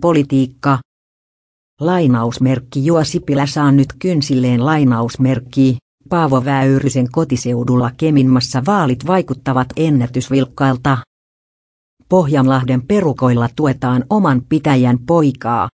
Politiikka. Lainausmerkki Juha Sipilä saa nyt kynsilleen lainausmerkki. Paavo Väyrysen kotiseudulla Keminmassa vaalit vaikuttavat ennätysvilkkailta. Pohjanlahden perukoilla tuetaan oman pitäjän poikaa.